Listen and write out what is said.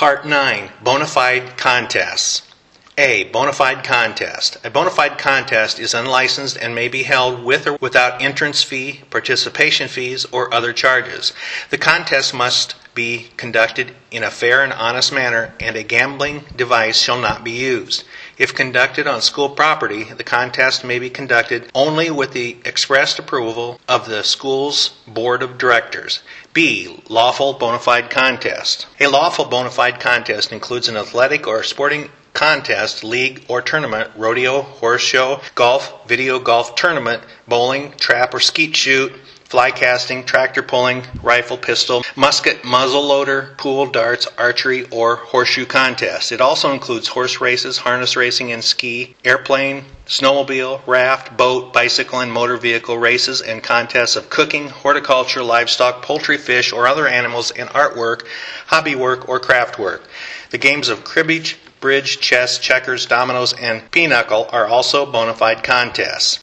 Part 9 Bona fide contests. A. Bona fide contest. A bona fide contest is unlicensed and may be held with or without entrance fee, participation fees, or other charges. The contest must be conducted in a fair and honest manner, and a gambling device shall not be used. If conducted on school property, the contest may be conducted only with the expressed approval of the school's board of directors. B. Lawful bona fide contest. A lawful bona fide contest includes an athletic or sporting contest, league or tournament, rodeo, horse show, golf, video golf tournament, bowling, trap or skeet shoot, fly casting, tractor pulling, rifle, pistol, musket, muzzle loader, pool, darts, archery, or horseshoe contest. It also includes horse races, harness racing and ski, airplane, snowmobile, raft, boat, bicycle, and motor vehicle races and contests of cooking, horticulture, livestock, poultry, fish, or other animals, and artwork, hobby work, or craft work. The games of cribbage, bridge, chess, checkers, dominoes, and pinochle are also bona fide contests.